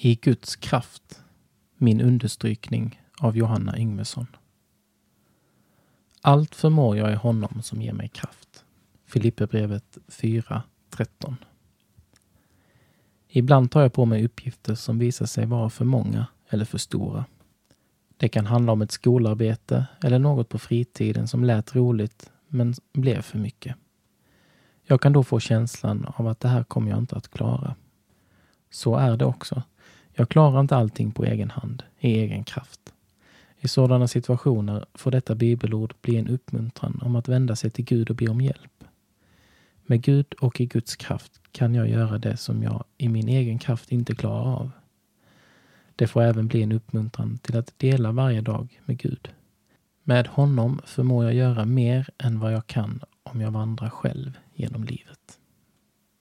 I Guds kraft. Min understrykning av Johanna Yngvesson. Allt förmår jag i honom som ger mig kraft. Filipperbrevet 4.13. Ibland tar jag på mig uppgifter som visar sig vara för många eller för stora. Det kan handla om ett skolarbete eller något på fritiden som lät roligt men blev för mycket. Jag kan då få känslan av att det här kommer jag inte att klara. Så är det också. Jag klarar inte allting på egen hand, i egen kraft. I sådana situationer får detta bibelord bli en uppmuntran om att vända sig till Gud och be om hjälp. Med Gud och i Guds kraft kan jag göra det som jag i min egen kraft inte klarar av. Det får även bli en uppmuntran till att dela varje dag med Gud. Med honom förmår jag göra mer än vad jag kan om jag vandrar själv genom livet.